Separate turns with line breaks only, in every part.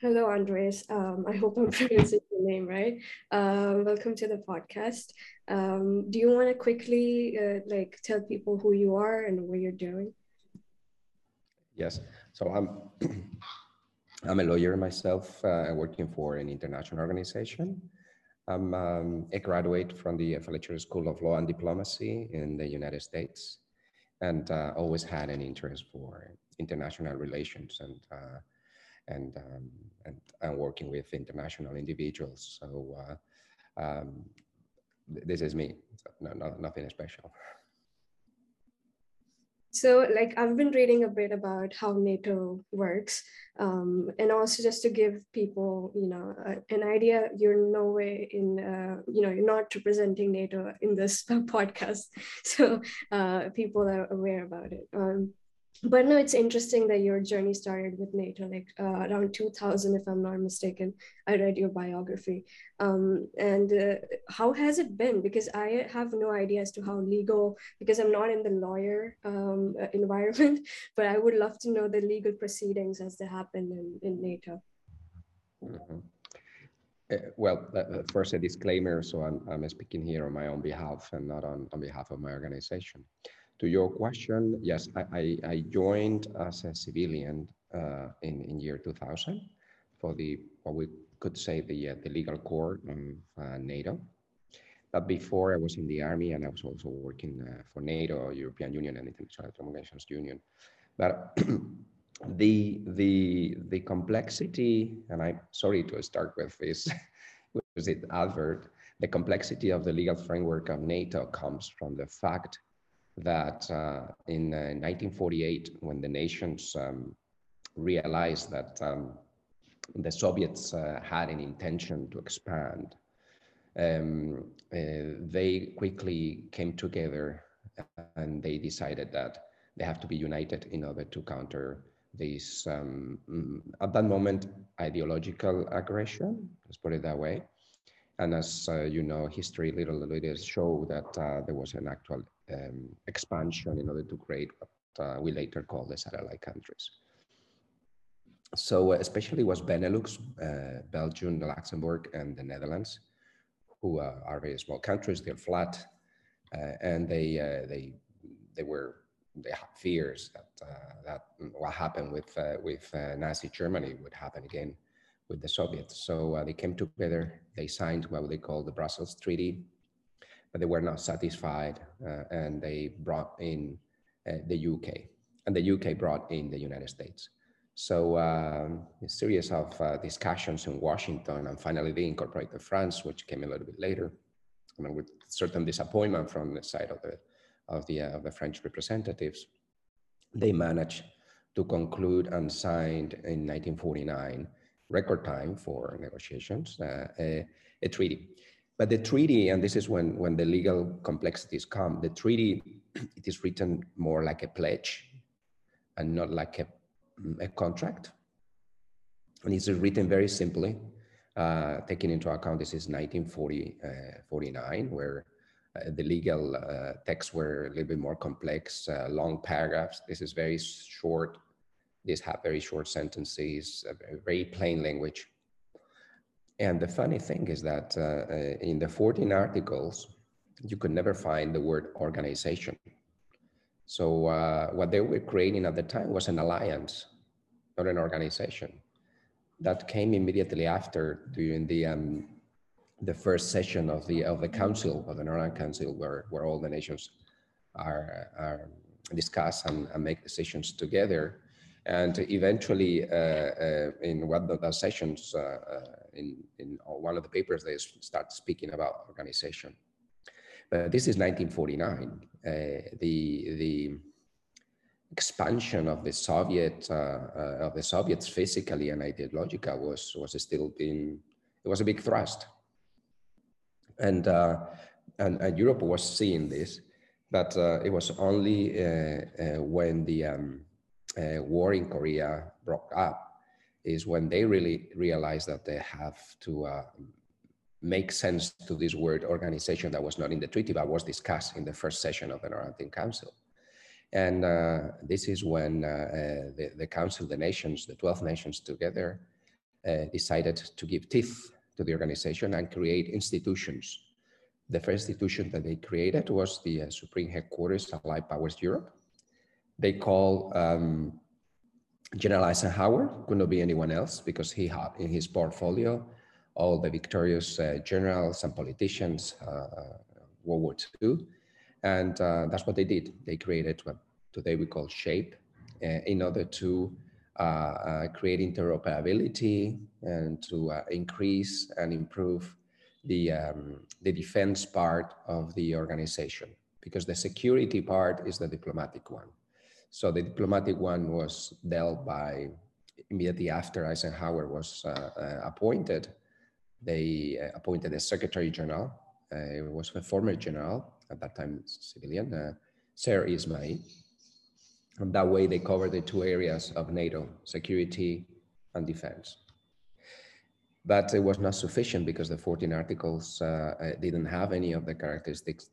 Hello, Andres. Um, I hope I'm pronouncing your name right. Uh, welcome to the podcast. Um, do you want to quickly uh, like tell people who you are and what you're doing?
Yes. So I'm I'm a lawyer myself, uh, working for an international organization. I'm um, a graduate from the Fletcher School of Law and Diplomacy in the United States, and uh, always had an interest for international relations and uh, and, um, and working with international individuals. So uh, um, this is me. No, no, nothing special.
So, like, I've been reading a bit about how NATO works, um, and also just to give people, you know, an idea. You're no way in, uh, you know, you're not representing NATO in this podcast, so uh, people are aware about it. Um, but no, it's interesting that your journey started with NATO, like uh, around 2000, if I'm not mistaken. I read your biography. Um, and uh, how has it been? Because I have no idea as to how legal, because I'm not in the lawyer um, uh, environment, but I would love to know the legal proceedings as they happen in, in NATO.
Mm-hmm. Uh, well, uh, first a disclaimer. So I'm, I'm speaking here on my own behalf and not on, on behalf of my organization to your question, yes, I, I, I joined as a civilian uh, in, in year 2000 for the, what we could say the, uh, the legal core of uh, NATO. But before I was in the army and I was also working uh, for NATO, European Union and International Telecommunications Union. But the, the, the complexity, and I'm sorry to start with this, with it advert, the complexity of the legal framework of NATO comes from the fact that uh, in uh, 1948, when the nations um, realized that um, the Soviets uh, had an intention to expand, um, uh, they quickly came together and they decided that they have to be united in order to counter this, um, mm, at that moment, ideological aggression, let's put it that way. And as uh, you know, history little little show that uh, there was an actual um, expansion in order to create what uh, we later call the satellite countries. So uh, especially was Benelux, uh, Belgium, Luxembourg, and the Netherlands, who uh, are very small countries. They're flat, and they they they were they had fears that that what happened with with Nazi Germany would happen again with the Soviets. So uh, they came together, they signed what they call the Brussels Treaty, but they were not satisfied uh, and they brought in uh, the UK and the UK brought in the United States. So um, a series of uh, discussions in Washington and finally they incorporated France, which came a little bit later, and with certain disappointment from the side of the, of the, uh, of the French representatives. They managed to conclude and signed in 1949 record time for negotiations, uh, a, a, treaty. But the treaty, and this is when, when the legal complexities come, the treaty, it is written more like a pledge and not like a, a contract. And it's written very simply, uh, taking into account this is 1949, uh, where uh, the legal uh, texts were a little bit more complex, uh, long paragraphs. This is very short these have very short sentences, very plain language. And the funny thing is that uh, uh, in the 14 articles, you could never find the word organization. So uh, what they were creating at the time was an alliance, not an organization. That came immediately after during the um, the first session of the of the council of the Northern Council, where where all the nations are are discuss and, and make decisions together. And eventually, uh, uh, in one of the sessions, uh, in, in one of the papers, they start speaking about organization. But this is 1949. the, the expansion of the Soviet, of the Soviets physically and ideologically was, was still being, it was a big thrust. And, and, and Europe was seeing this, but uh, it was only uh, uh, when the um, uh, war in Korea broke up is when they really realize that they have to uh, make sense to this word organization that was not in the treaty but was discussed in the first session of the Atlantic Council. And uh, this is when uh, uh, the, the Council, the nations, the 12 nations together uh, decided to give teeth to the organization and create institutions. The first institution that they created was the uh, Supreme Headquarters Allied Powers Europe. They call um, General Eisenhower, could not be anyone else because he had in his portfolio all the victorious uh, generals and politicians, uh, uh World War II. And uh, that's what they did. They created what today we call SHAPE uh, in order to uh, create interoperability and to increase and improve the, um, the defense part of the organization because the security part is the diplomatic one. So the diplomatic one was dealt by immediately after Eisenhower was uh, uh, appointed. They uh, appointed a secretary general. it was a former general at that time, civilian, Sir Ismay. And that way they covered the two areas of NATO, security and defense. But it was not sufficient because the 14 articles uh, didn't have any of the characteristics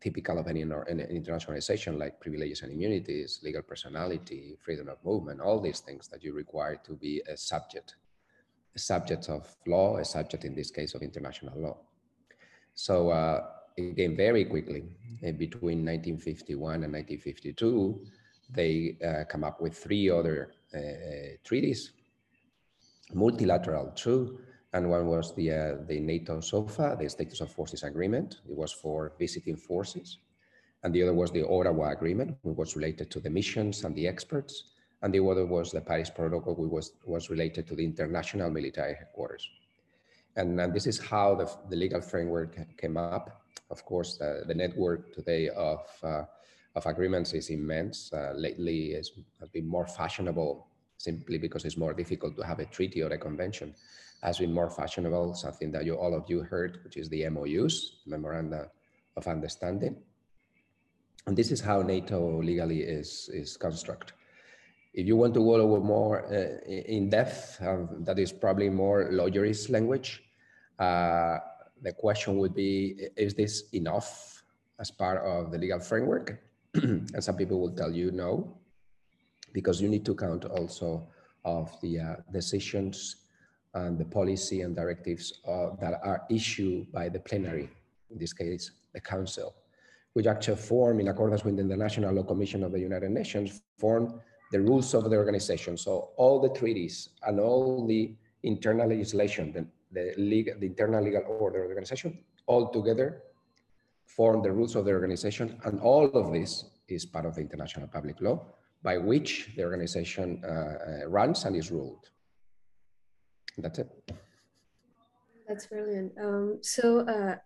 typical of any, any international organization like privileges and immunities, legal personality, freedom of movement, all these things that you require to be a subject, a subject of law, a subject in this case of international law. So uh, again, very quickly, uh, between 1951 and 1952, they uh, come up with three other uh, treaties, multilateral, true, and one was the, uh, the NATO SOFA, the Status of Forces Agreement. It was for visiting forces. And the other was the Ottawa Agreement, which was related to the missions and the experts. And the other was the Paris Protocol, which was, was related to the international military headquarters. And, and this is how the, the legal framework came up. Of course, uh, the network today of, uh, of agreements is immense. Uh, lately, it's been more fashionable simply because it's more difficult to have a treaty or a convention has been more fashionable, something that you all of you heard, which is the MOUs, Memoranda of Understanding. And this is how NATO legally is, is constructed. If you want to go more uh, in depth, um, that is probably more lawyerist language. Uh, the question would be, is this enough as part of the legal framework? and some people will tell you no, because you need to count also of the uh, decisions and the policy and directives uh, that are issued by the plenary, in this case, the council, which actually form in accordance with the International Law Commission of the United Nations, form the rules of the organization. So all the treaties and all the internal legislation, the, the, legal, the internal legal order of the organization, all together form the rules of the organization. And all of this is part of the international public law by which the organization uh, uh runs and is ruled. That's it.
That's brilliant. Um, so uh,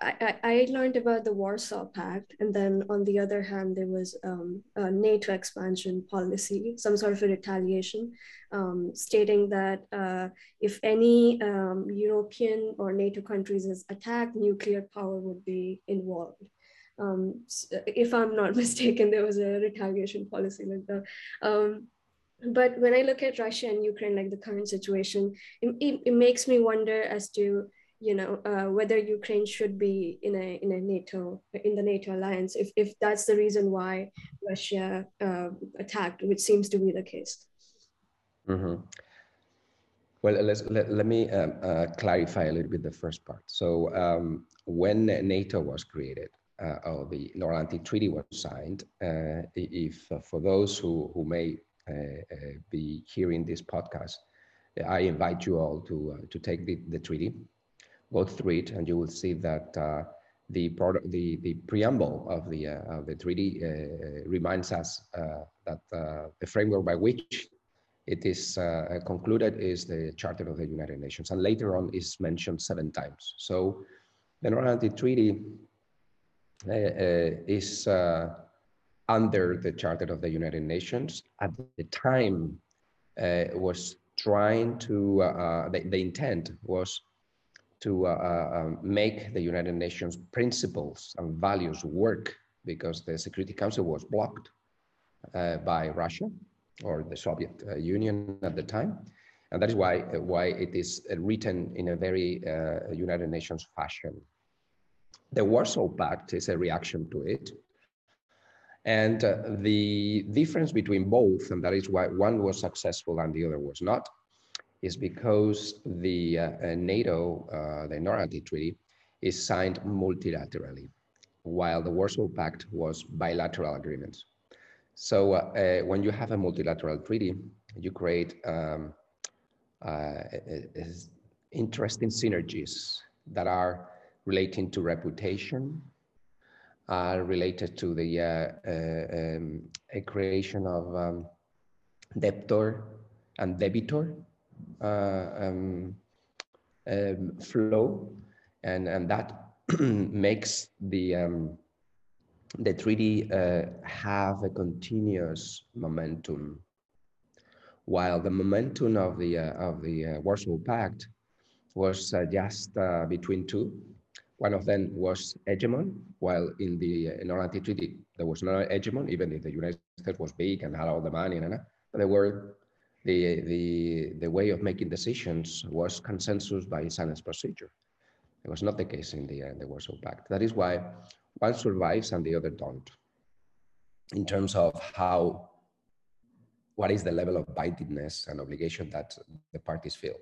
I, I learned about the Warsaw Pact, and then on the other hand, there was um, a NATO expansion policy, some sort of a retaliation, um, stating that uh, if any um, European or NATO countries is attacked, nuclear power would be involved. Um, if I'm not mistaken, there was a retaliation policy like that. But when I look at Russia and Ukraine, like the current situation, it, it, it makes me wonder as to you know uh, whether Ukraine should be in a in a NATO in the NATO alliance if if that's the reason why Russia uh, attacked, which seems to be the case.
Mm-hmm. Well, let, let me um, uh, clarify a little bit the first part. So um, when NATO was created, uh, or the North Atlantic Treaty was signed, uh, if uh, for those who, who may Uh, uh, be hearing this podcast, uh, I invite you all to, uh, to take the, the treaty, go through it, and you will see that the, product, the, the preamble of the, of the treaty reminds us that the framework by which it is uh, concluded is the Charter of the United Nations, and later on is mentioned seven times. So the North Treaty uh, uh, is under the Charter of the United Nations. At the time, uh, was trying to, uh, uh, the, the, intent was to uh, uh, um, make the United Nations principles and values work because the Security Council was blocked uh, by Russia or the Soviet Union at the time. And that is why, why it is written in a very United Nations fashion. The Warsaw Pact is a reaction to it and uh, the difference between both, and that is why one was successful and the other was not, is because the uh, uh NATO, uh, the Normandy Treaty, is signed multilaterally, while the Warsaw Pact was bilateral agreements. So uh, when you have a multilateral treaty, you create um, interesting synergies that are relating to reputation, are related to the uh, uh, um, creation of um, debtor and debitor uh, um, um, flow, and and that makes the um, the treaty uh, have a continuous momentum, while the momentum of the uh, of the uh, Warsaw Pact was just between two one of them was hegemon, while in the Normandy Treaty, there was no hegemon, even if the United States was big and had all the money, and, there were the, the, the way of making decisions was consensus by silence procedure. It was not the case in the, uh, the Warsaw Pact. That is why one survives and the other don't. In terms of how, what is the level of bindingness and obligation that the parties feel.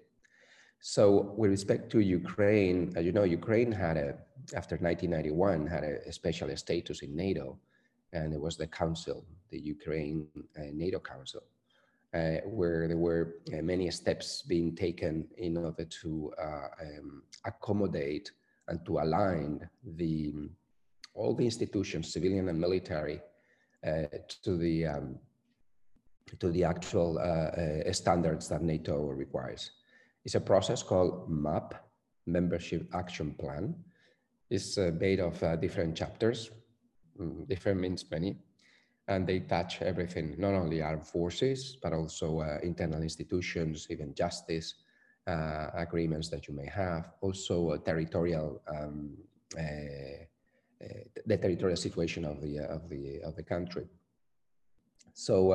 So with respect to Ukraine, as you know, Ukraine had a, after 1991, had a, special status in NATO, and it was the council, the Ukraine uh, NATO Council, uh, where there were uh, many steps being taken in order to uh, um, accommodate and to align the all the institutions, civilian and military, uh, to the um, to the actual uh, standards that NATO requires. It's a process called MAP, Membership Action Plan. It's uh, made of uh, different chapters, mm, different means many, and they touch everything, not only armed forces, but also uh, internal institutions, even justice, uh, agreements that you may have, also uh, territorial, um, uh, the territorial situation of the, of the, of the country. So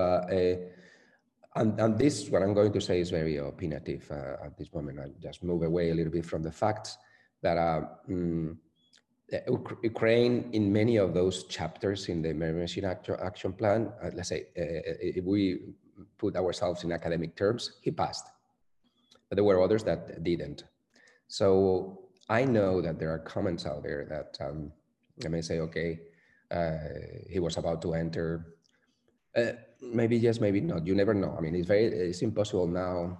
and, and this, what I'm going to say is very opinionative uh, at this moment. I just move away a little bit from the facts that uh, mm, Ukraine, in many of those chapters in the Emergency Action, action Plan, uh, let's say, uh, uh, if we put ourselves in academic terms, he passed. But there were others that didn't. So I know that there are comments out there that um, I may say, okay, uh, he was about to enter uh, maybe yes, maybe not. You never know. I mean, it's very, it's impossible now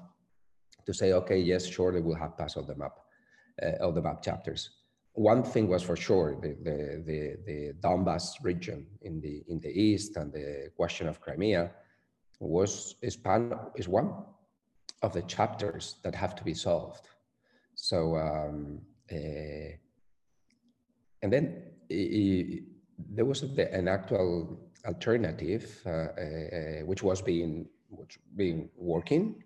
to say, okay, yes, sure, they will have passed all the map, uh, all the map chapters. One thing was for sure, the, the, the, the Donbass region in the, in the east and the question of Crimea was, is, pan, is one of the chapters that have to be solved. So, um, uh, and then there was an actual alternative, uh, uh, which was being which being working,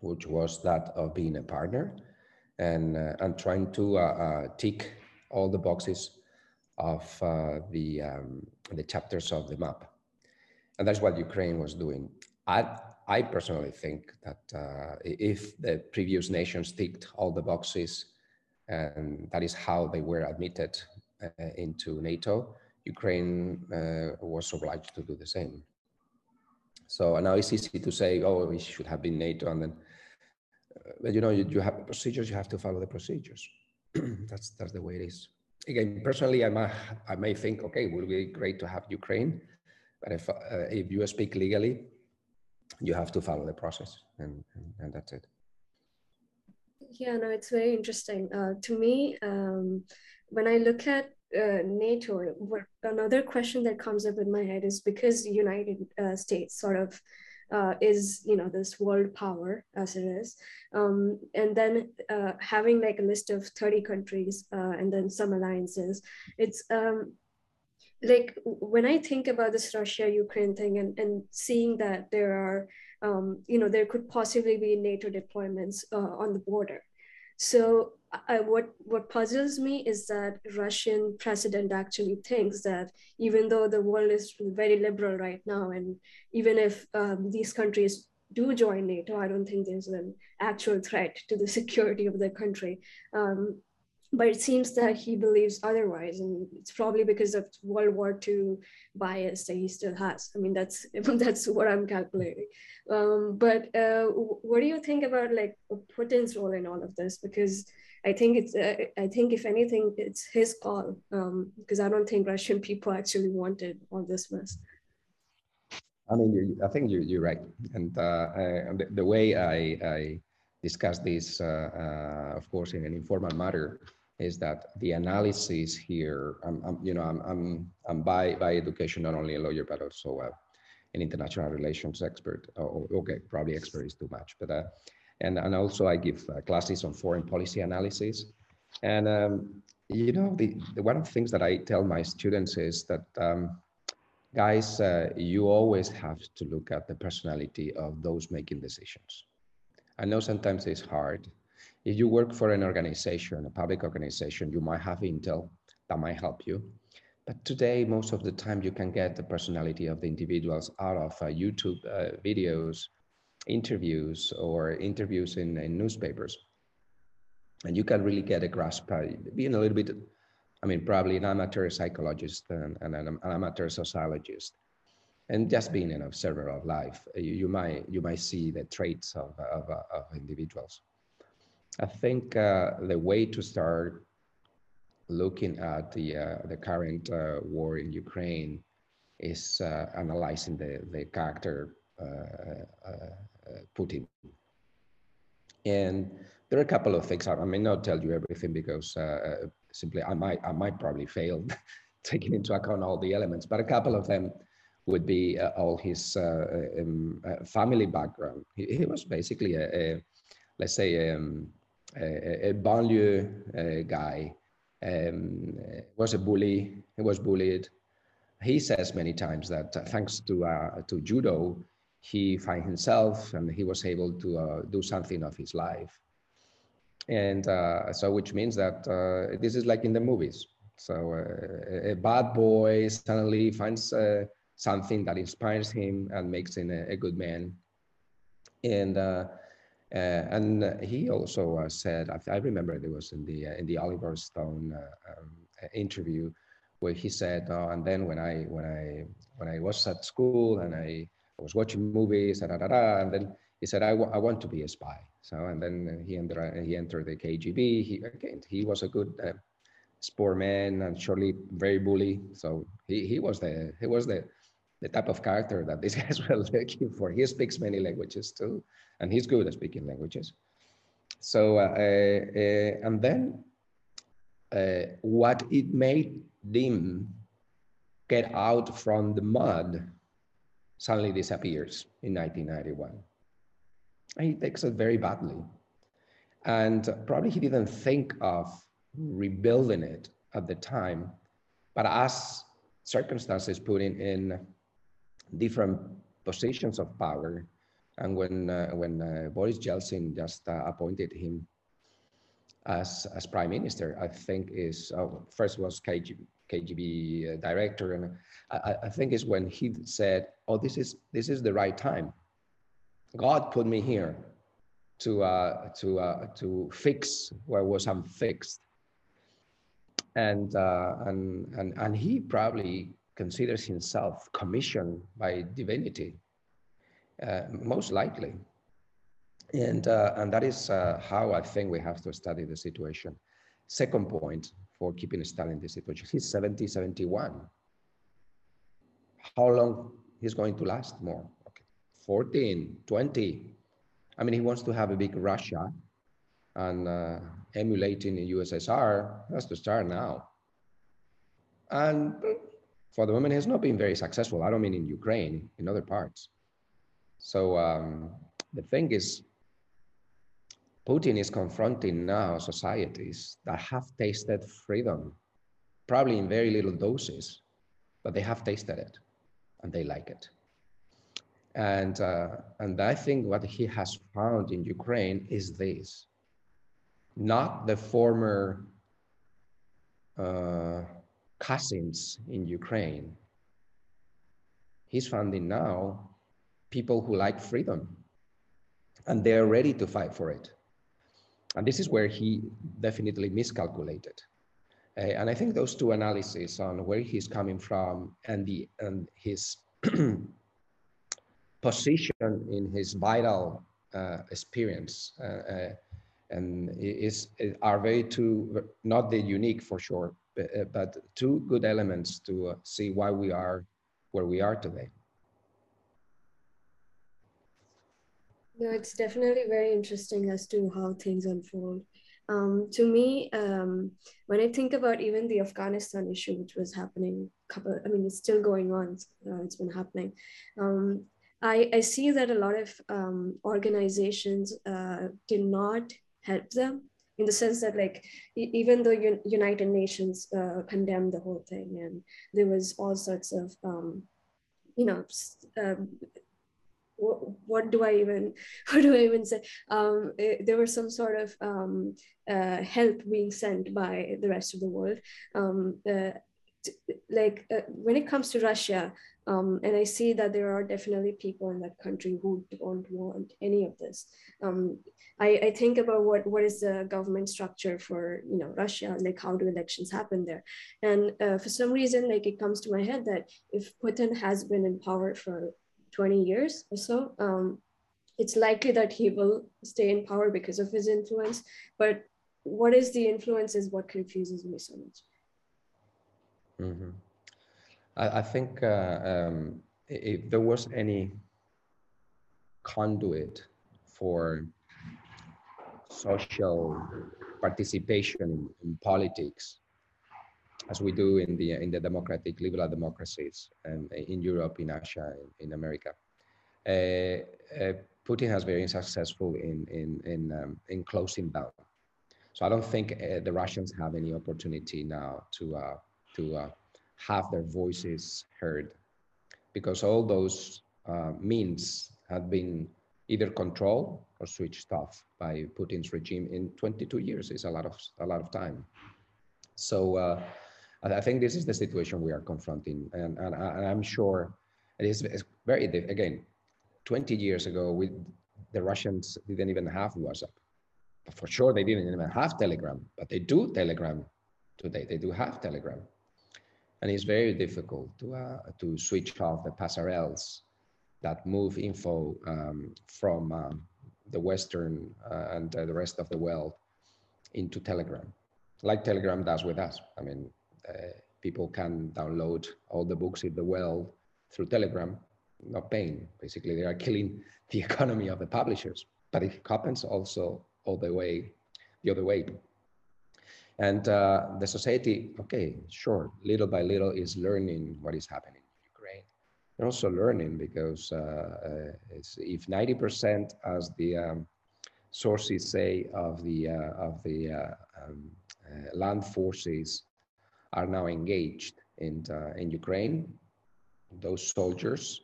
which was that of being a partner, and uh, and trying to tick all the boxes of the um, the chapters of the map, and that's what Ukraine was doing. I I personally think that uh, if the previous nations ticked all the boxes, and that is how they were admitted uh, into NATO, Ukraine uh, was obliged to do the same. So now it's easy to say, oh, we should have been NATO, and then, uh, but you know, you, you have procedures, you have to follow the procedures. that's that's the way it is. Again, personally, I might I may think, okay, it would be great to have Ukraine, but if uh, if you speak legally, you have to follow the process, and and, and that's it.
Yeah, no, it's very interesting. Uh, to me, um, when I look at uh, NATO, another question that comes up in my head is because the United uh, States sort of uh, is, you know, this world power as it is, um, and then uh, having like a list of 30 countries uh, and then some alliances, it's um, like when I think about this Russia-Ukraine thing and, and seeing that there are, um, you know, there could possibly be NATO deployments on the border. So I, what what puzzles me is that Russian president actually thinks that even though the world is very liberal right now, and even if um, these countries do join NATO, I don't think there's an actual threat to the security of the country. Um, but it seems that he believes otherwise and it's probably because of world war ii bias that he still has. I mean that's that's what i'm calculating. Um, but uh, what do you think about like putin's role in all of this? Because i think it's uh, i think if anything it's his call um, because i don't think russian people actually wanted all this mess
i mean you, i think you, you're right and uh, I, the, the, way i, I discuss this, uh, uh, of course, in an informal matter, is that the analysis here, I'm, I'm you know, I'm, I'm, I'm by, by education, not only a lawyer, but also uh, an international relations expert. Oh, okay, probably expert is too much, but, uh, and, and also I give uh, classes on foreign policy analysis. And, um, you know, the, the, one of the things that I tell my students is that, um, guys, uh, you always have to look at the personality of those making decisions. I know sometimes it's hard, if you work for an organization, a public organization, you might have intel that might help you. But today, most of the time, you can get the personality of the individuals out of uh, YouTube uh, videos, interviews, or interviews in, in, newspapers. And you can really get a grasp, uh, being a little bit, I mean, probably an amateur psychologist and, and an, an, amateur sociologist. And just being an observer of life, you, you might, you might see the traits of, of, of individuals. I think uh, the way to start looking at the uh, the current uh, war in Ukraine is uh, analyzing the the character uh, uh, Putin. And there are a couple of things. I, I may not tell you everything because simply I might I might probably fail taking into account all the elements, but a couple of them would be all his um, family background. He, he, was basically a, a let's say um, a, a banlieue uh, guy, um, was a bully. He was bullied. He says many times that uh, thanks to uh, to judo, he find himself and he was able to uh, do something of his life. And uh, so, which means that uh, this is like in the movies. So a bad boy suddenly finds something that inspires him and makes him a, a good man. And uh, and he also uh, said, I, remember it was in the uh, in the Oliver Stone um, interview, where he said, oh, and then when I when I when I was at school and I, I was watching movies, da, da, da, and then he said, I, I want to be a spy. So and then he entered he entered the KGB. He again he was a good uh, sport man and surely very bully. So he he was the he was the the type of character that these guys were looking for. He speaks many languages too and he's good at speaking languages. So, uh, uh, and then uh, what it made them get out from the mud suddenly disappears in 1991. And he takes it very badly. And probably he didn't think of rebuilding it at the time, but as circumstances put him in different positions of power, and when, uh, when uh, Boris Yeltsin just uh, appointed him as, as prime minister, I think is, oh, first was KGB, KGB director. And I, I think is when he said, oh, this is, this is the right time. God put me here to, uh, to, uh, to fix where was unfixed. And, uh, and, and, and he probably considers himself commissioned by divinity uh, most likely. And, uh, and that is uh, how I think we have to study the situation. Second point for keeping Stalin in this situation, he's 70, 71. How long he's going to last more? Okay. 14, 20. I mean, he wants to have a big Russia and uh, emulating the USSR, has to start now. And for the moment, he has not been very successful. I don't mean in Ukraine, in other parts. So um, the thing is, Putin is confronting now societies that have tasted freedom, probably in very little doses, but they have tasted it and they like it. And, uh, and I think what he has found in Ukraine is this, not the former uh, cousins in Ukraine. He's finding now people who like freedom and they're ready to fight for it. And this is where he definitely miscalculated. Uh, and I think those two analyses on where he's coming from and the and his position in his vital uh, experience uh, uh and is are very two not the unique for sure, but, uh, but two good elements to uh, see why we are where we are today.
No, it's definitely very interesting as to how things unfold. Um, to me, um, when I think about even the Afghanistan issue, which was happening, couple, I mean, it's still going on. Uh, it's been happening. Um, I, I see that a lot of um, organizations uh, did not help them in the sense that like even though Un- United Nations uh, condemned the whole thing and there was all sorts of um, you know what, do I even, what do I even say? Um, it, there was some sort of um, uh, help being sent by the rest of the world. Um, uh, like uh, when it comes to Russia, um, and I see that there are definitely people in that country who don't want any of this. Um, I, I, think about what, what is the government structure for you know Russia, like how do elections happen there, and uh, for some reason, like it comes to my head that if Putin has been in power for 20 years or so, um, it's likely that he will stay in power because of his influence. But what is the influence is what confuses me so much.
Mm-hmm. I, I, think uh, um, if there was any conduit for social participation in, in politics, as we do in the in the democratic liberal democracies and in Europe, in Asia, in, in America. Uh, uh, Putin has been successful in in in, um, in closing down. So I don't think uh, the Russians have any opportunity now to uh, to uh, have their voices heard, because all those uh, means have been either controlled or switched off by Putin's regime in 22 years. Is a lot of a lot of time. So I think this is the situation we are confronting, and, and, and I'm sure it is very again. 20 years ago, we, the Russians didn't even have WhatsApp. but For sure, they didn't even have Telegram, but they do Telegram today. They do have Telegram, and it's very difficult to uh, to switch off the passerelles that move info um, from uh, the Western uh, and uh, the rest of the world into Telegram, like Telegram does with us. I mean, people can download all the books in the world through Telegram, not paying. Basically, they are killing the economy of the publishers. But it happens also all the way, the other way. And uh, the society, okay, sure, little by little is learning what is happening in Ukraine. They're also learning because uh, uh, if 90%, as the um, sources say, of the uh, of the uh, um, uh, land forces are now engaged in, uh, in Ukraine. Those soldiers,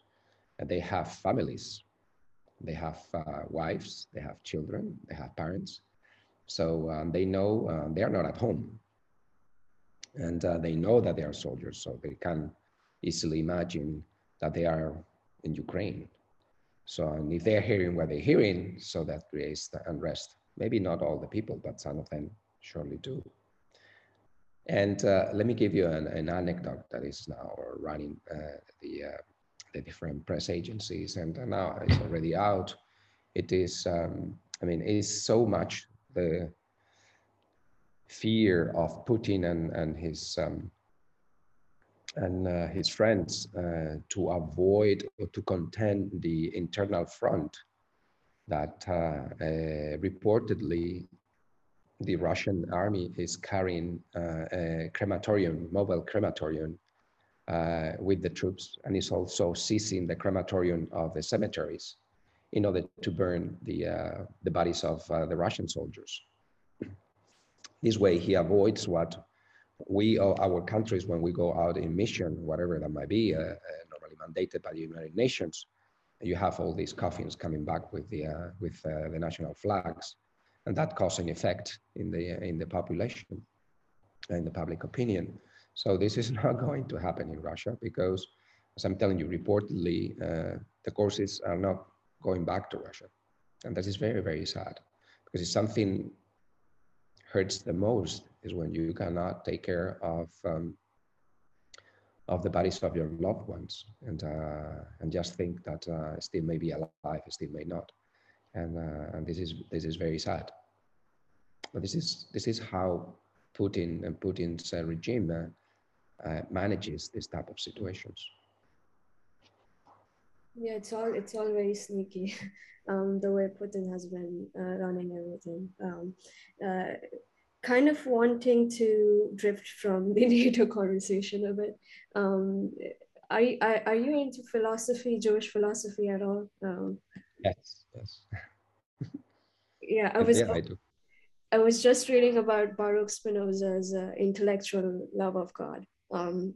uh, they have families, they have uh, wives, they have children, they have parents. So um, they know uh, they are not at home. And uh, they know that they are soldiers, so they can easily imagine that they are in Ukraine. So and if they're hearing what they're hearing, so that creates the unrest. Maybe not all the people, but some of them surely do. And uh, let me give you an, an, anecdote that is now running uh, the, uh, the different press agencies, and now it's already out. It is, um, I mean, it is so much the fear of Putin and, and his um, and uh, his friends uh, to avoid or to contend the internal front that uh, reportedly the Russian army is carrying uh, a crematorium, mobile crematorium, uh, with the troops, and is also seizing the crematorium of the cemeteries in order to burn the uh, the bodies of uh, the Russian soldiers. This way, he avoids what we or our countries, when we go out in mission, whatever that might be, uh, uh, normally mandated by the United Nations, you have all these coffins coming back with the with the national flags and that caused an effect in the in the population in the public opinion. So this is not going to happen in russia because as i'm telling you reportedly uh, the courses are not going back to russia. And that is very very sad because it's something hurts the most is when you cannot take care of um, of the bodies of your loved ones and uh, and just think that uh, still may be alive, still may not, and uh, and this is this is very sad. But this is this is how Putin and Putin's uh, regime uh, uh, manages this type of situations.
Yeah, it's all it's all very sneaky, um, the way Putin has been running everything. Um, kind of wanting to drift from the NATO conversation a bit. Um, are, are, are you into philosophy, Jewish philosophy at all? Um,
yes, yes.
yeah, I was. Yeah, I, do. I was just reading about Baruch Spinoza's uh, intellectual love of God. Um,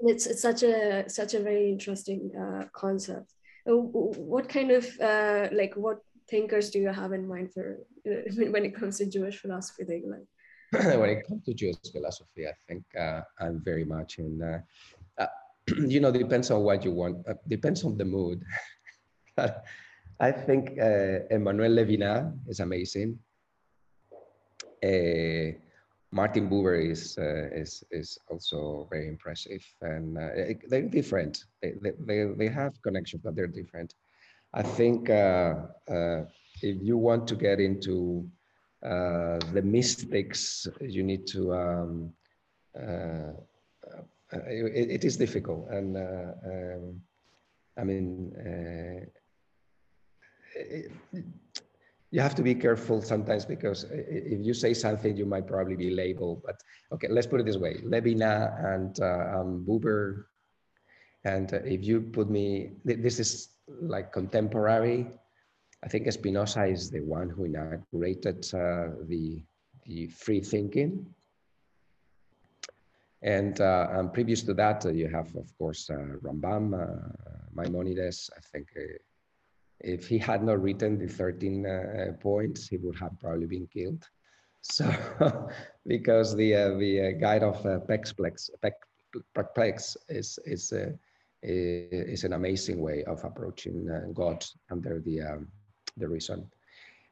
it's it's such a such a very interesting uh, concept. Uh, what kind of uh, like what thinkers do you have in mind for uh, when it comes to Jewish philosophy? Like,
when it comes to Jewish philosophy, I think uh, I'm very much in. Uh, uh, you know, depends on what you want. Uh, depends on the mood. I think uh, Emmanuel Levinas is amazing. Uh, Martin Buber is is is also very impressive, and they're different. They, they they have connections, but they're different. I think if you want to get into uh, the mystics you need to um, uh, uh it, it is difficult and uh, um, i mean it, you have to be careful sometimes because if you say something you might probably be labeled but okay let's put it this way Levinas and um, buber and if you put me this is like contemporary I think Spinoza is the one who inaugurated uh, the, the free thinking. And, uh, and previous to that, uh, you have, of course, uh, Rambam, uh, Maimonides. I think uh, if he had not written the 13 points, he would have probably been killed. So, because the, the guide of uh, Perplex, Perplex is, is, is an amazing way of approaching God under the um, the reason.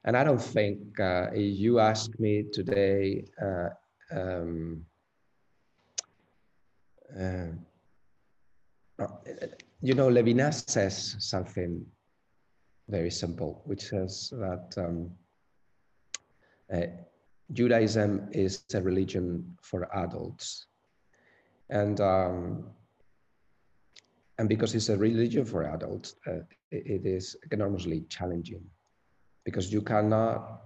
And I don't think uh, you ask me today, uh, um, uh, you know, Levinas says something very simple, which says that um, uh, Judaism is a religion for adults. And um, and because it's a religion for adults, uh, it is enormously challenging because you cannot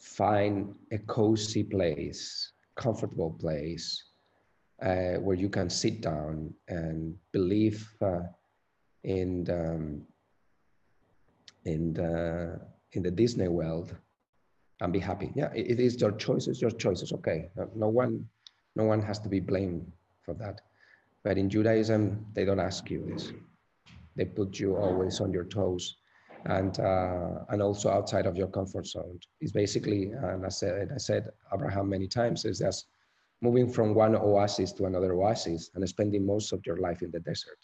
find a cozy place, comfortable place uh, where you can sit down and believe uh, the, um, in the in the Disney world and be happy. Yeah, it is your choices, your choices. Okay, no one, no one has to be blamed for that. But in Judaism, they don't ask you this. They put you always on your toes and uh, and also outside of your comfort zone. It's basically, and I said, I said Abraham many times, is just moving from one oasis to another oasis and spending most of your life in the desert.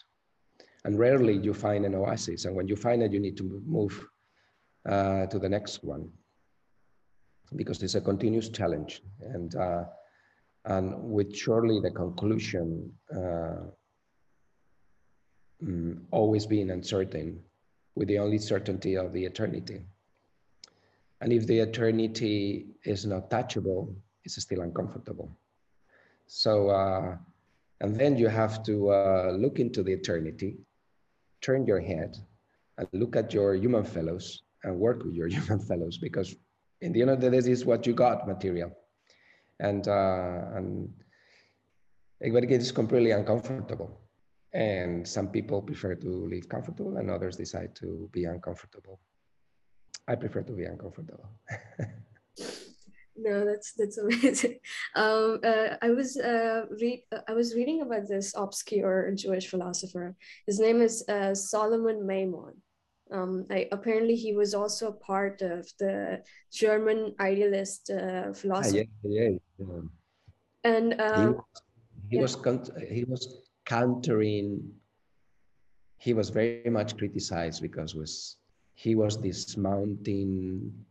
And rarely you find an oasis. And when you find it, you need to move uh, to the next one because it's a continuous challenge. And uh, and with surely the conclusion uh, mm, always being uncertain with the only certainty of the eternity. And if the eternity is not touchable, it's still uncomfortable. So, uh, and then you have to uh, look into the eternity, turn your head, and look at your human fellows and work with your human fellows because in the end of the day, this is what you got material and uh, and it gets completely uncomfortable. And some people prefer to live comfortable, and others decide to be uncomfortable. I prefer to be uncomfortable.
no, that's that's amazing. Um, uh, I was uh, read I was reading about this obscure Jewish philosopher. His name is uh, Solomon Maimon, um, I, apparently, he was also a part of the German idealist uh, philosophy.
Ah, yeah, yeah, yeah.
And um,
he, he was he was countering. He was very much criticized because was he was this mountain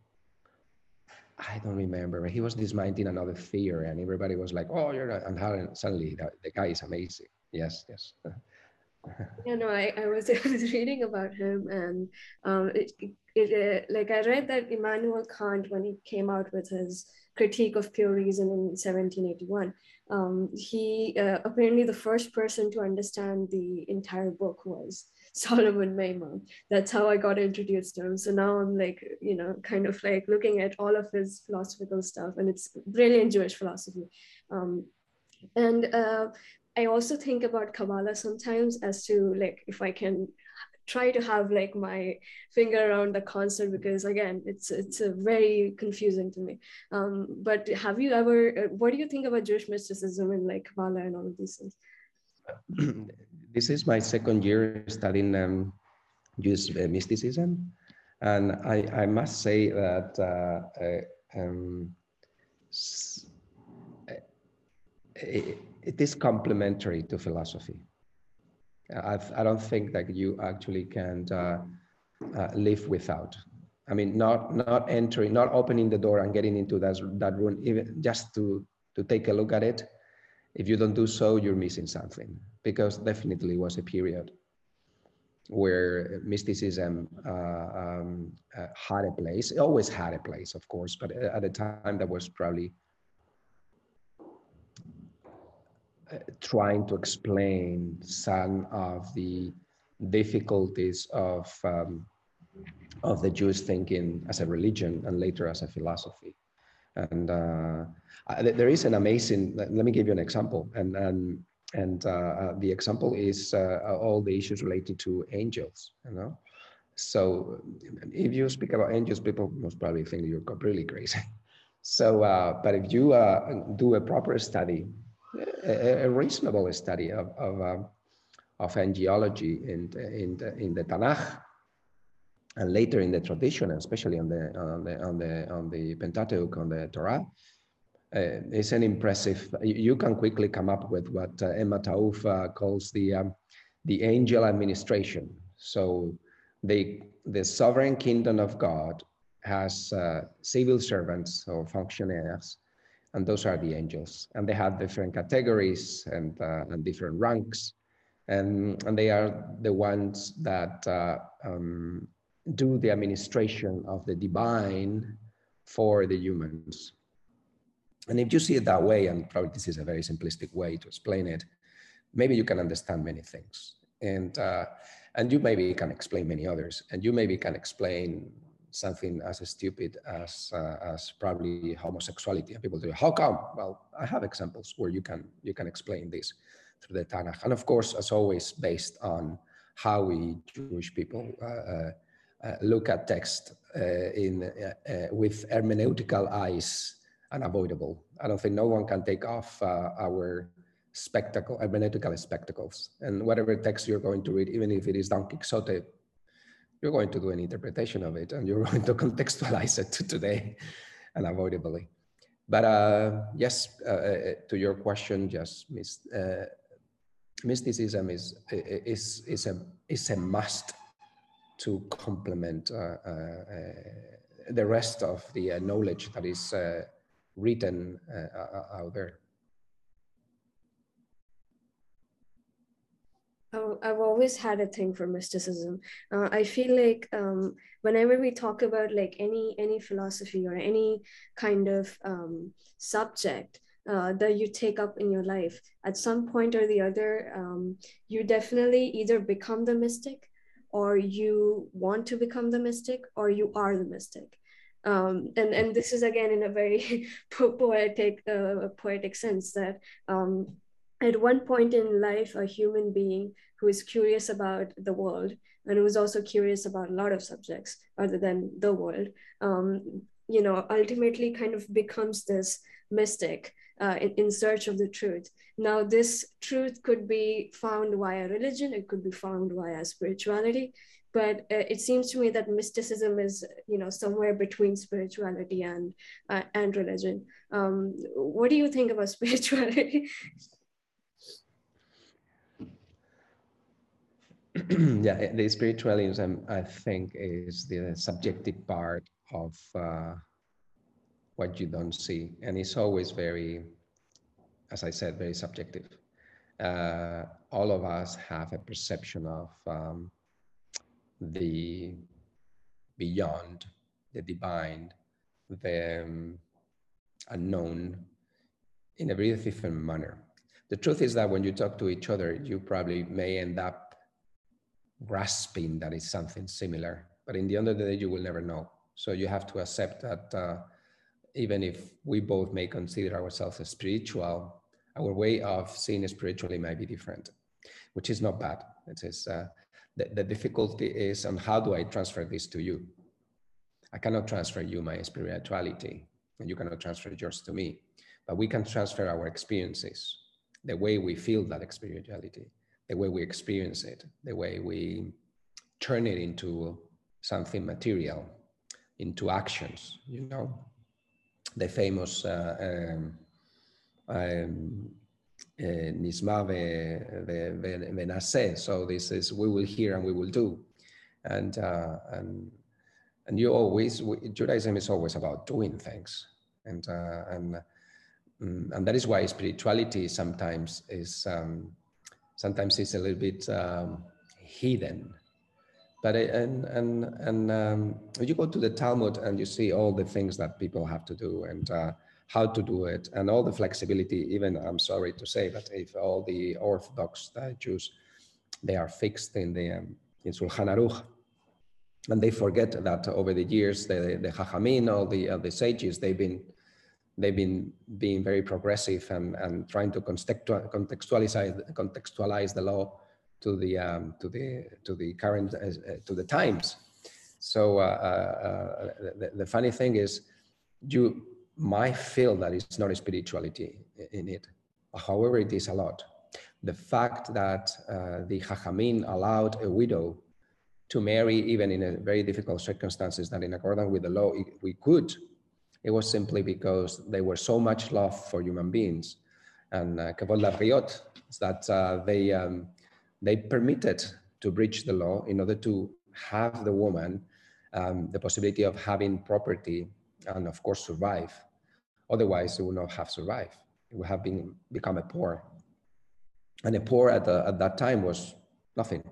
I don't remember. He was dismantling another theory, and everybody was like, "Oh, you're," not. and suddenly the, the guy is amazing. Yes, yes.
yeah, no, I, I was I was reading about him, and um, it, it, uh, like I read that Immanuel Kant, when he came out with his critique of pure reason in 1781, um, he uh, apparently the first person to understand the entire book was Solomon Maimon. That's how I got introduced to him. So now I'm like, you know, kind of like looking at all of his philosophical stuff, and it's brilliant Jewish philosophy. Um, and uh, I also think about Kabbalah sometimes as to like if I can try to have like my finger around the concept because again it's it's a very confusing to me um, but have you ever uh, what do you think about jewish mysticism and like kabbalah and all of these things
this is my second year studying um, Jewish uh, mysticism, and I, I must say that uh, uh, um, it, it is complementary to philosophy. I've, I do not think that you actually can uh, uh, live without. I mean, not not entering, not opening the door and getting into that that room, even just to to take a look at it. If you don't do so, you're missing something because definitely was a period where mysticism uh, um, uh, had a place. It always had a place, of course, but at the time that was probably uh, trying to explain some of the difficulties of um, of the Jewish thinking as a religion and later as a philosophy. And uh, there is an amazing. Let, me give you an example. And and and uh, uh, the example is uh, all the issues related to angels you know? So if you speak about angels people most probably think you're completely crazy. So uh, but if you uh, do a proper study a, a reasonable study of of, um, of angelology in in the, in the Tanakh and later in the tradition especially on the on the on the on the Pentateuch on the Torah uh, it's an impressive, you can quickly come up with what uh, Emma Tauf uh, calls the, um, the angel administration. So the, the sovereign kingdom of God has uh, civil servants or functionaries, and those are the angels. And they have different categories and, uh, and different ranks. And, and they are the ones that uh, um, do the administration of the divine for the humans. And if you see it that way, and probably this is a very simplistic way to explain it, maybe you can understand many things. And, uh, and you maybe can explain many others. And you maybe can explain something as stupid as, uh, as probably homosexuality. And people say, how come? Well, I have examples where you can, you can explain this through the Tanakh. And of course, as always, based on how we Jewish people uh, uh, uh look at text uh, in, with hermeneutical eyes unavoidable. I don't think no one can take off uh, our spectacle, hermeneutical spectacles. And whatever text you're going to read, even if it is Don Quixote, you're going to do an interpretation of it and you're going to contextualize it to today unavoidably. But uh, yes, uh, uh to your question, yes, uh, mysticism is, is, is, a, is a must to complement uh, the rest of the knowledge that is written uh, out there.
I've always had a thing for mysticism. Uh, I feel like um, whenever we talk about like any any philosophy or any kind of um, subject uh, that you take up in your life, at some point or the other, um, you definitely either become the mystic, or you want to become the mystic, or you are the mystic um, and and this is again in a very poetic uh, poetic sense that um, at one point in life a human being who is curious about the world and who is also curious about a lot of subjects other than the world um, you know ultimately kind of becomes this mystic uh, in, in search of the truth. Now this truth could be found via religion. It could be found via spirituality but uh, it seems to me that mysticism is you know somewhere between spirituality and uh, and religion um, what do you think about spirituality
yeah the spiritualism i think is the subjective part of uh, what you don't see. And it's always very, as I said, very subjective. Uh, all of us have a perception of um, the beyond, the divine, the um, unknown in a very different manner. The truth is that when you talk to each other, you probably may end up grasping that it's something similar. But in the end of the day, you will never know. So you have to accept that uh, even if we both may consider ourselves as spiritual, our way of seeing spiritually might be different, which is not bad. It is uh, the, the difficulty is on how do I transfer this to you? I cannot transfer you my spirituality, and you cannot transfer yours to me, but we can transfer our experiences, the way we feel that spirituality, the way we experience it, the way we turn it into something material, into actions, you know. The famous uh, um, um, Nishma V'Naaseh. So this is we will hear and we will do, and uh, and and you always Judaism is always about doing things, and uh, and mm, and that is why spirituality sometimes is um, sometimes it's a little bit um, hidden. But it, and and and um, you go to the Talmud and you see all the things that people have to do and uh, how to do it and all the flexibility. Even I'm sorry to say, but if all the Orthodox uh, Jews they are fixed in the um, in Shulchan Aruch, and they forget that over the years the the Chachamim, all the uh, the sages, they've been they've been being very progressive and, and trying to contextualize contextualize the law to the um, to the to the current uh, to the times. So uh, uh, uh, the, the, funny thing is, you might feel that it's not spirituality in it. However, it is a lot. The fact that uh, the Chachamim allowed a widow to marry even in very difficult circumstances that in accordance with the law we could it was simply because they were so much love for human beings and uh, that uh, they, um, they permitted to breach the law in order to have the woman um, the possibility of having property and of course survive. Otherwise, it would not have survived. It would have been become a poor. And a poor at, the, at that time was nothing.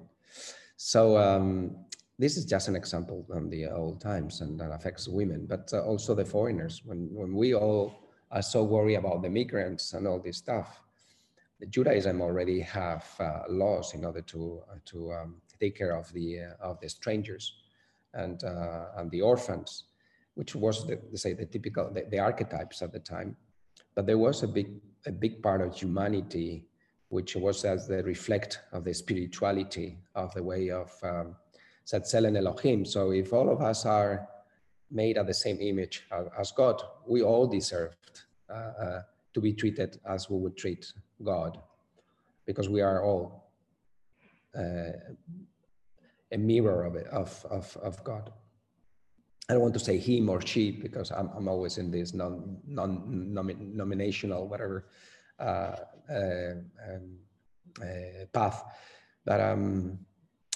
So um, this is just an example from the old times and that affects women, but uh, also the foreigners. When, when we all are so worried about the migrants and all this stuff, Judaism already have uh, laws in order to, uh, to um, take care of the, uh, of the strangers and, uh, and the orphans, which was, the, say, the typical, the, the archetypes at the time. But there was a big, a big part of humanity which was as the reflect of the spirituality of the way of um, and Elohim. So if all of us are made at the same image as God, we all deserved uh, uh, to be treated as we would treat God, because we are all uh, a mirror of it of, of, of God. I don't want to say him or she because I'm, I'm always in this non, non nominational whatever uh, uh, um, uh, path, but um,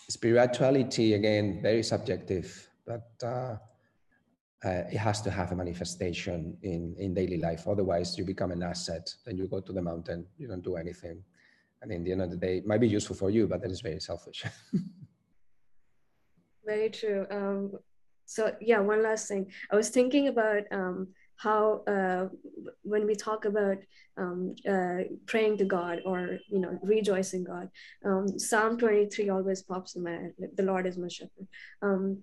spirituality again very subjective but uh, uh, it has to have a manifestation in in daily life. Otherwise you become an asset then you go to the mountain you don't do anything. And in the end of the day it might be useful for you but that is very selfish.
Very true. Um, so yeah one last thing i was thinking about um, how uh, when we talk about um, uh, praying to God or you know rejoicing God, um, Psalm 23 always pops in my head. The Lord is my shepherd. Um,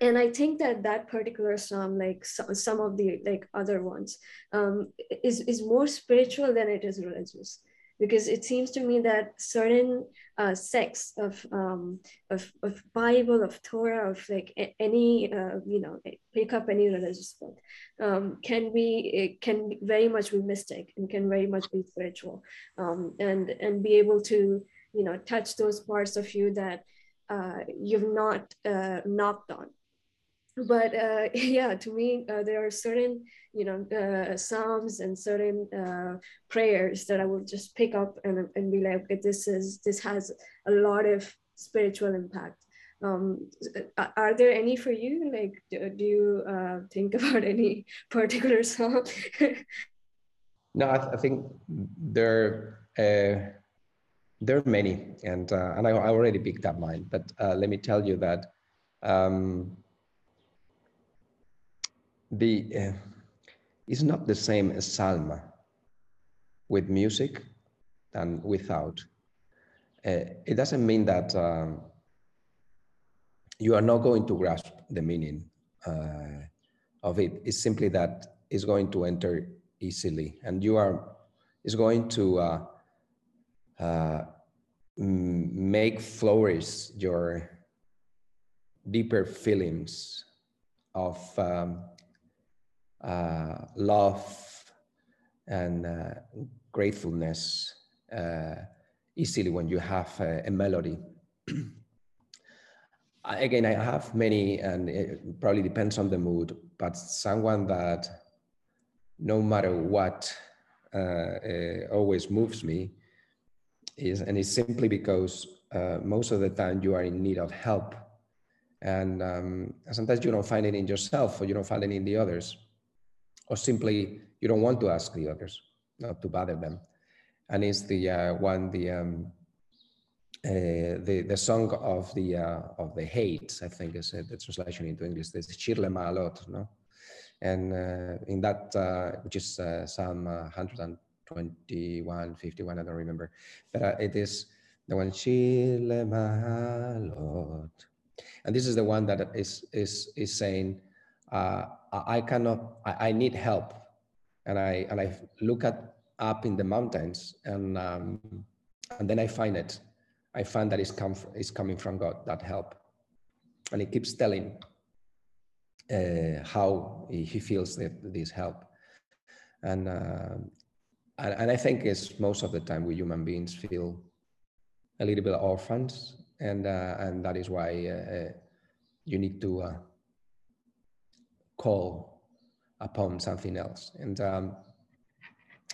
and I think that that particular psalm, like some, some of the like other ones, um, is is more spiritual than it is religious because it seems to me that certain uh, sects of, um, of of Bible, of Torah, of like any uh, you know pick up any religious book, um, can be it can very much be mystic and can very much be spiritual, um, and and be able to you know touch those parts of you that uh, you've not uh, knocked on but uh, yeah, to me, uh, there are certain, you know, uh, psalms and certain uh, prayers that I would just pick up and, and be like, okay, this is this has a lot of spiritual impact. Um, are there any for you? Like, do, do you uh, think about any particular song?
no, I, th I, think there uh, there are many, and uh, and I, I, already picked up mine. But uh, let me tell you that um, the uh, it's not the same as Salma with music than without. Uh, it doesn't mean that um, you are not going to grasp the meaning uh, of it. It's simply that it's going to enter easily, and you are is going to uh, uh, make flourish your deeper feelings of um, love and uh, gratefulness uh, easily when you have a, a melody. Again, I have many, and it probably depends on the mood, but someone that no matter what uh, uh, always moves me is, and it's simply because uh, most of the time you are in need of help. And um, sometimes you don't find it in yourself or you don't find it in the others, or simply you don't want to ask the others, not to bother them. And it's the uh, one the um, uh, the the song of the uh, of the hate I think is uh, the translation into English. There's This Shir LaMaalot, no, and uh, in that uh, which is Psalm 121, 51, I don't remember, but it is the one Shir LaMaalot, and this is the one that is is is saying I cannot I, I need help, and I and I look at up in the mountains and um, and then I find it. I find that it's, come, it's coming from God, that help. And he keeps telling uh, how he feels that this help. And, uh, and, and I think it's most of the time we human beings feel a little bit orphans, and uh, and that is why uh, uh, you need to uh, call upon something else. And um,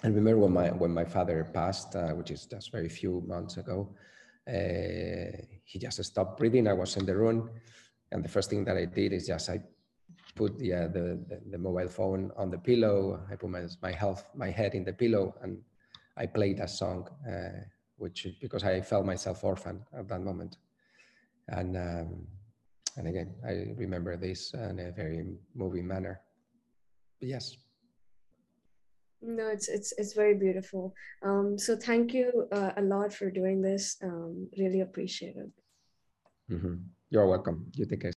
and remember when my when my father passed, uh, which is just very few months ago, uh, he just stopped breathing. I was in the room, and the first thing that I did is just I put the, uh, the, the, the mobile phone on the pillow. I put my my health my head in the pillow, and I played a song, uh, which because I felt myself orphan at that moment, and um, and again I remember this in a very moving manner. But yes.
No it's it's it's very beautiful. Um so thank you uh, a lot for doing this. Um really appreciate it.
Mm-hmm. you're welcome. You take care